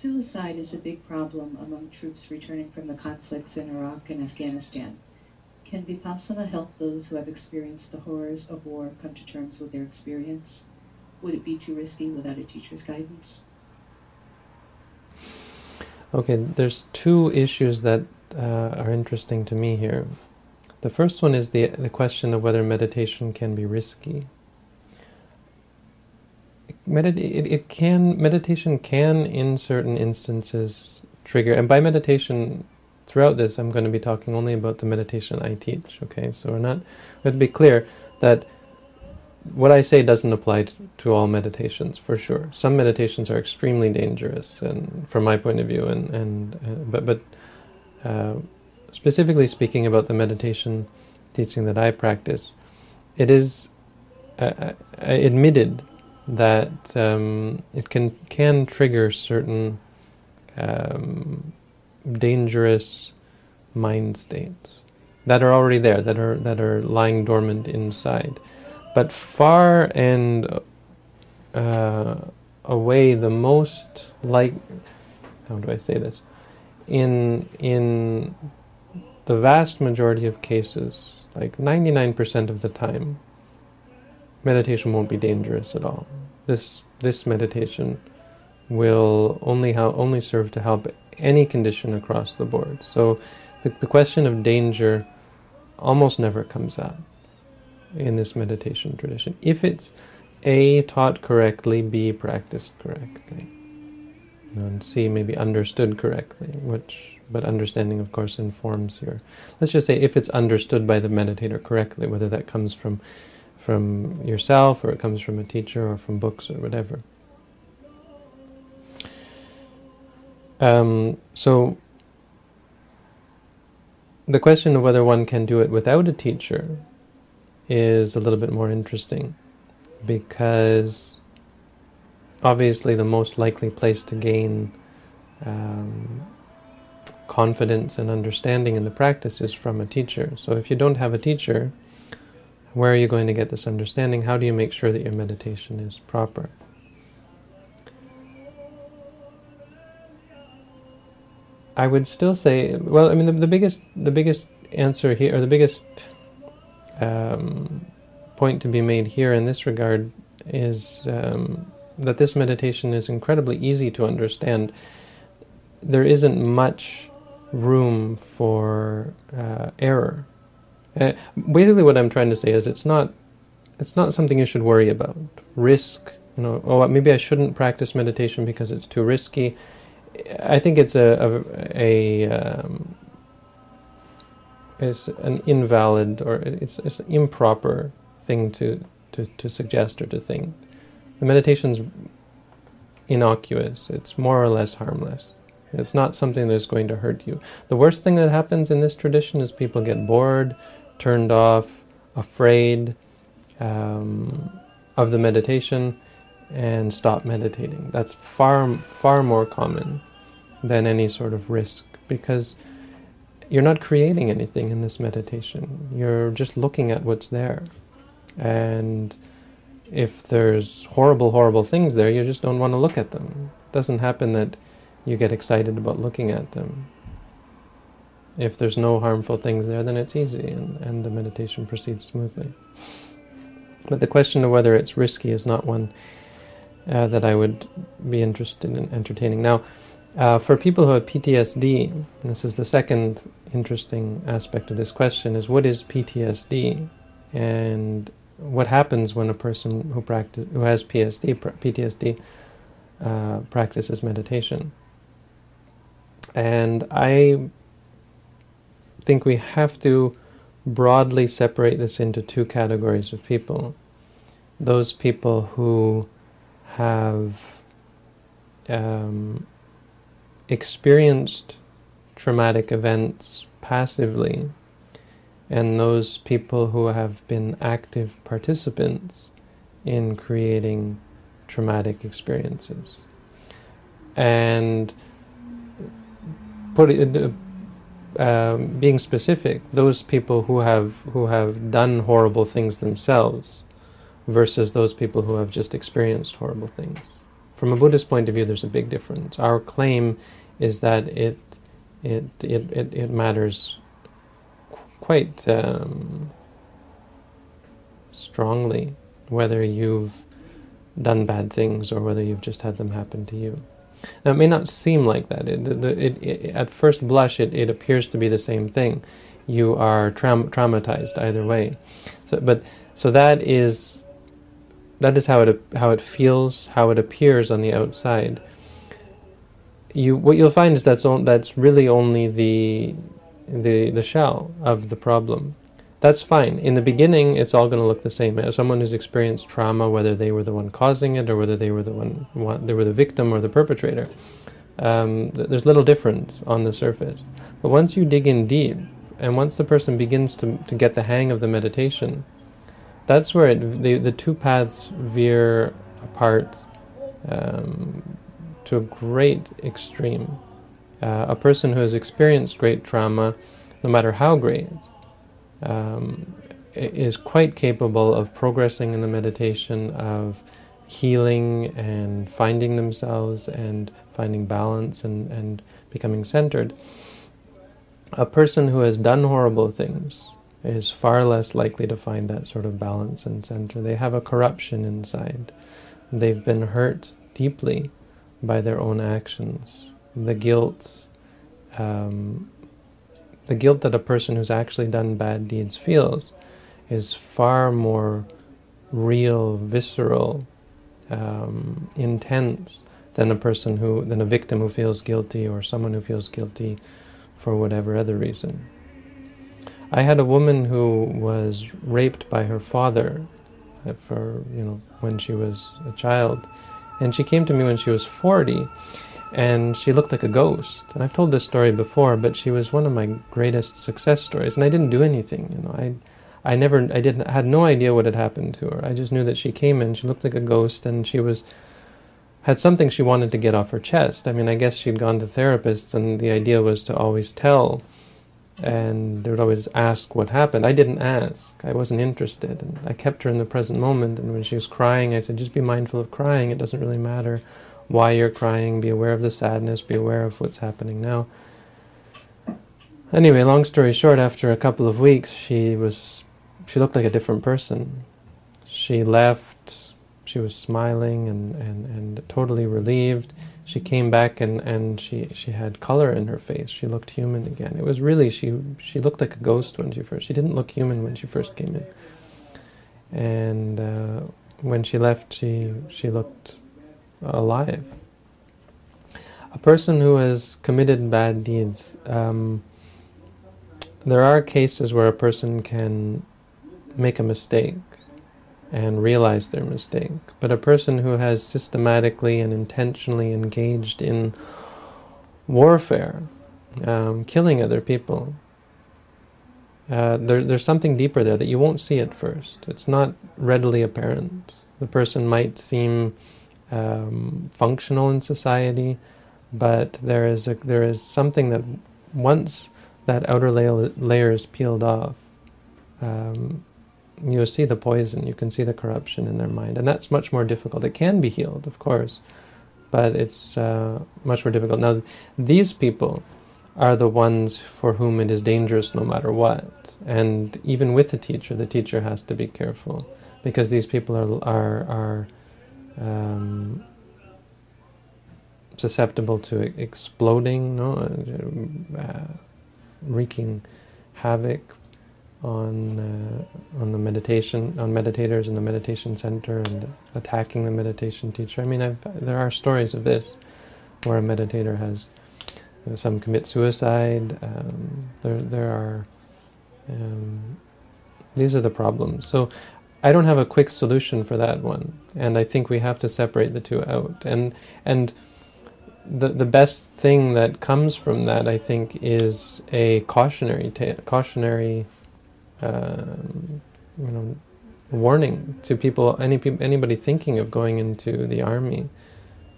Suicide is a big problem among troops returning from the conflicts in Iraq and Afghanistan. Can Vipassana help those who have experienced the horrors of war come to terms with their experience? Would it be too risky without a teacher's guidance? Okay, there's two issues that uh, are interesting to me here. The first one is the, the question of whether meditation can be risky. Medit- it, it can meditation can in certain instances trigger and by meditation throughout this I'm going to be talking only about the meditation I teach okay? So we're not we have to be clear that what I say doesn't apply to, to all meditations for sure. Some meditations are extremely dangerous and from my point of view and and uh, but but uh, specifically speaking about the meditation teaching that I practice it is uh, uh admitted that um, it can can trigger certain um, dangerous mind states that are already there, that are that are lying dormant inside. But far and uh, away, the most like how do I say this? In in the vast majority of cases, like ninety nine percent of the time, meditation won't be dangerous at all. This this meditation will only help, only serve to help any condition across the board. So the, the question of danger almost never comes up in this meditation tradition. If it's A, taught correctly, B, practiced correctly, and C, maybe understood correctly, which but understanding, of course, informs your. Let's just say if it's understood by the meditator correctly, whether that comes from from yourself or it comes from a teacher or from books or whatever. Um, so the question of whether one can do it without a teacher is a little bit more interesting because obviously the most likely place to gain um, confidence and understanding in the practice is from a teacher. So if you don't have a teacher, where are you going to get this understanding? How do you make sure that your meditation is proper? I would still say, well, I mean, the, the biggest, the biggest answer here, or the biggest um, point to be made here in this regard, is um, that this meditation is incredibly easy to understand. There isn't much room for uh, error uh, basically, what I'm trying to say is it's not it's not something you should worry about. Risk, you know, oh, maybe I shouldn't practice meditation because it's too risky. I think it's a a, a um, it's an invalid or it's it's an improper thing to, to, to suggest or to think. The meditation's innocuous. It's more or less harmless. It's not something that's going to hurt you. The worst thing that happens in this tradition is people get bored, turned off, afraid um, of the meditation, and stop meditating. That's far, far more common than any sort of risk because you're not creating anything in this meditation. You're just looking at what's there. And if there's horrible, horrible things there, you just don't want to look at them. It doesn't happen that you get excited about looking at them if there's no harmful things there, then it's easy and, and the meditation proceeds smoothly. But the question of whether it's risky is not one uh, that I would be interested in entertaining. Now, uh, for people who have PTSD, this is the second interesting aspect of this question: is what is PTSD, and what happens when a person who practice who has PTSD PTSD uh, practices meditation. And I think we have to broadly separate this into two categories of people. Those people who have um, experienced traumatic events passively, and those people who have been active participants in creating traumatic experiences. And put it, um, being specific, those people who have who have done horrible things themselves, versus those people who have just experienced horrible things. From a Buddhist point of view, there's a big difference. Our claim is that it it it it, it matters quite um, strongly whether you've done bad things or whether you've just had them happen to you. Now, it may not seem like that. It, it, it, at first blush, it, appears to be the same thing. You are traumatized either way. So, but so that is that is how it how it feels, how it appears on the outside. You what you'll find is that's that's really only the the the shell of the problem that's fine. In the beginning, it's all going to look the same. As someone who's experienced trauma, whether they were the one causing it or whether they were the one, one they were the victim or the perpetrator, um, th- there's little difference on the surface. But once you dig in deep, and once the person begins to, to get the hang of the meditation, that's where it, the, the two paths veer apart um, to a great extreme. Uh, a person who has experienced great trauma, no matter how great, um, is quite capable of progressing in the meditation of healing and finding themselves and finding balance and, and becoming centered. A person who has done horrible things is far less likely to find that sort of balance and center. They have a corruption inside. They've been hurt deeply by their own actions. The guilt um, the guilt that a person who's actually done bad deeds feels is far more real, visceral, um, intense than a person who, than a victim who feels guilty or someone who feels guilty for whatever other reason. I had a woman who was raped by her father uh, for, you know, when she was a child. And she came to me when she was 40 and she looked like a ghost. And I've told this story before, but she was one of my greatest success stories. And I didn't do anything, you know. I, I never, I didn't, had no idea what had happened to her. I just knew that she came in. She looked like a ghost, and she was had something she wanted to get off her chest. I mean, I guess she'd gone to therapists, and the idea was to always tell, and they would always ask what happened. I didn't ask. I wasn't interested, and I kept her in the present moment. And when she was crying, I said, "Just be mindful of crying. It doesn't really matter." Why you're crying, be aware of the sadness, be aware of what's happening now. Anyway, long story short, after a couple of weeks, she was she looked like a different person. She left, she was smiling and, and, and totally relieved. She came back and, and she, she had color in her face. She looked human again. It was really she she looked like a ghost when she first she didn't look human when she first came in. And uh, when she left she she looked alive. A person who has committed bad deeds, um, there are cases where a person can make a mistake and realize their mistake. But a person who has systematically and intentionally engaged in warfare, um, killing other people, uh, there, there's something deeper there that you won't see at first. It's not readily apparent. The person might seem um, functional in society, but there is a, there is something that once that outer layer, layer is peeled off, um, you see the poison, you can see the corruption in their mind, and that's much more difficult. It can be healed, of course, but it's uh, much more difficult. Now, these people are the ones for whom it is dangerous no matter what, and even with a teacher, the teacher has to be careful because these people are are are um, susceptible to exploding, no, uh, wreaking havoc on uh, on the meditation on meditators in the meditation center and attacking the meditation teacher. I mean, I've, there are stories of this where a meditator has uh, some commit suicide. Um, there there are um, these are the problems. So I don't have a quick solution for that one, and I think we have to separate the two out. And and the the best thing that comes from that, I think, is a cautionary cautionary, um, you know, warning to people. Any anybody thinking of going into the army,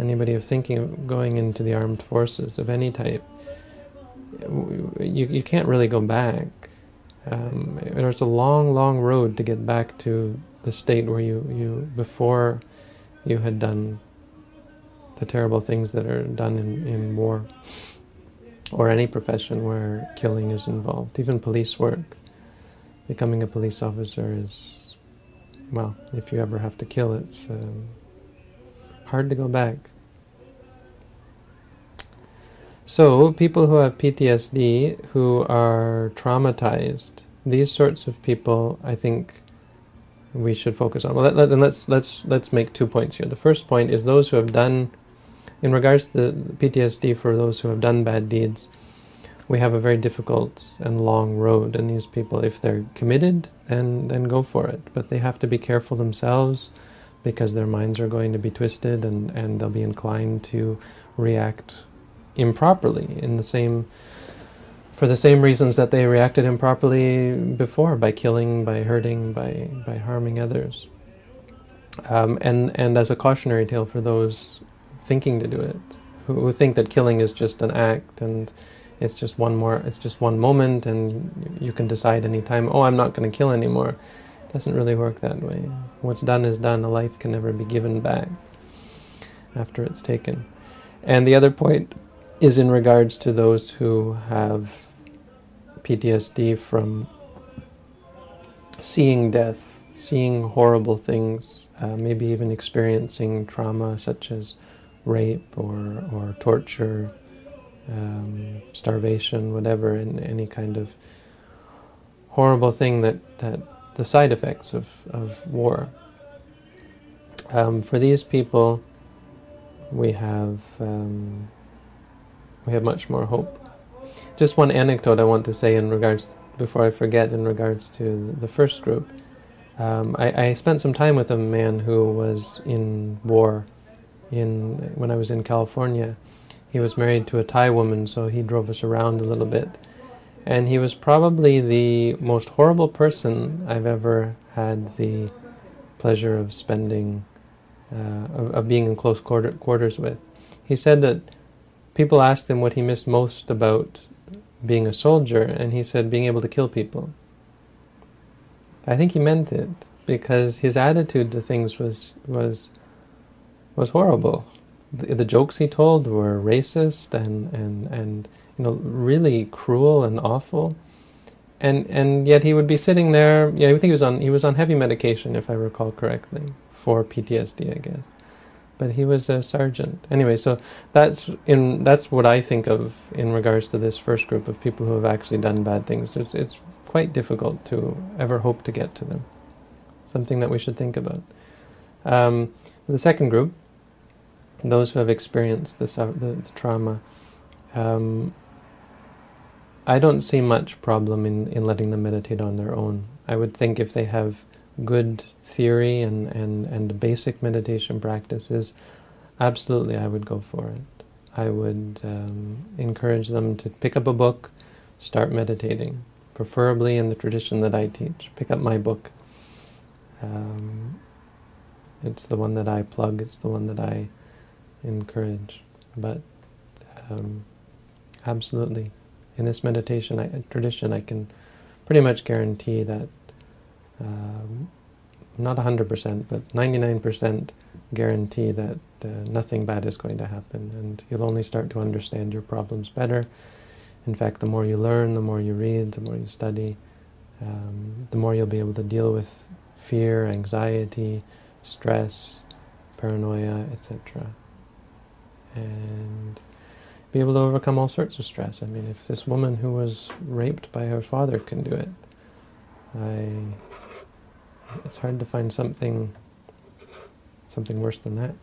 anybody of thinking of going into the armed forces of any type. You you can't really go back um, there's a long, long road to get back to the state where you, you before you had done the terrible things that are done in, in war or any profession where killing is involved, even police work. Becoming a police officer is, well, if you ever have to kill, it's um, hard to go back. So, people who have PTSD, who are traumatized, these sorts of people, I think we should focus on. Well, let, let, let's let's let's make two points here. The first point is those who have done in regards to PTSD for those who have done bad deeds, we have a very difficult and long road. And these people, if they're committed, then then go for it. But they have to be careful themselves because their minds are going to be twisted and, and they'll be inclined to react improperly in the same for the same reasons that they reacted improperly before by killing, by hurting, by by harming others. Um, and and as a cautionary tale for those thinking to do it, who, who think that killing is just an act and it's just one more, it's just one moment, and you can decide anytime, oh, I'm not going to kill anymore. It doesn't really work that way. What's done is done. A life can never be given back after it's taken. And the other point is in regards to those who have PTSD from seeing death, seeing horrible things, uh, maybe even experiencing trauma such as rape or, or torture, um, starvation, whatever, and any kind of horrible thing that, that the side effects of, of war. Um, for these people, we have um, we have much more hope. Just one anecdote I want to say in regards before I forget in regards to the first group. Um, I, I, spent some time with a man who was in war in when I was in California. He was married to a Thai woman, so he drove us around a little bit. And he was probably the most horrible person I've ever had the pleasure of spending, uh, of, of, being in close quarter, quarters with. He said that people asked him what he missed most about being a soldier, and he said being able to kill people. I think he meant it because his attitude to things was was was horrible. The, the, jokes he told were racist and, and, and you know really cruel and awful. And and yet he would be sitting there. Yeah, I think he was on he was on heavy medication, if I recall correctly, for PTSD, I guess. But he was a sergeant anyway. So that's in that's what I think of in regards to this first group of people who have actually done bad things. It's it's quite difficult to ever hope to get to them. Something that we should think about. Um, the second group those who have experienced the, the, the trauma, um, I don't see much problem in, in letting them meditate on their own. I would think if they have good theory and, and, and basic meditation practices, absolutely I would go for it. I would um, encourage them to pick up a book, start meditating, preferably in the tradition that I teach. Pick up my book. Um, it's the one that I plug, it's the one that I encourage. But um, absolutely, in this meditation I, tradition, I can pretty much guarantee that um, not 100%, but 99% guarantee that uh, nothing bad is going to happen, and you'll only start to understand your problems better. In fact, the more you learn, the more you read, the more you study, um, the more you'll be able to deal with fear, anxiety, stress, paranoia, etc and be able to overcome all sorts of stress. I mean, if this woman who was raped by her father can do it, I it's hard to find something something worse than that.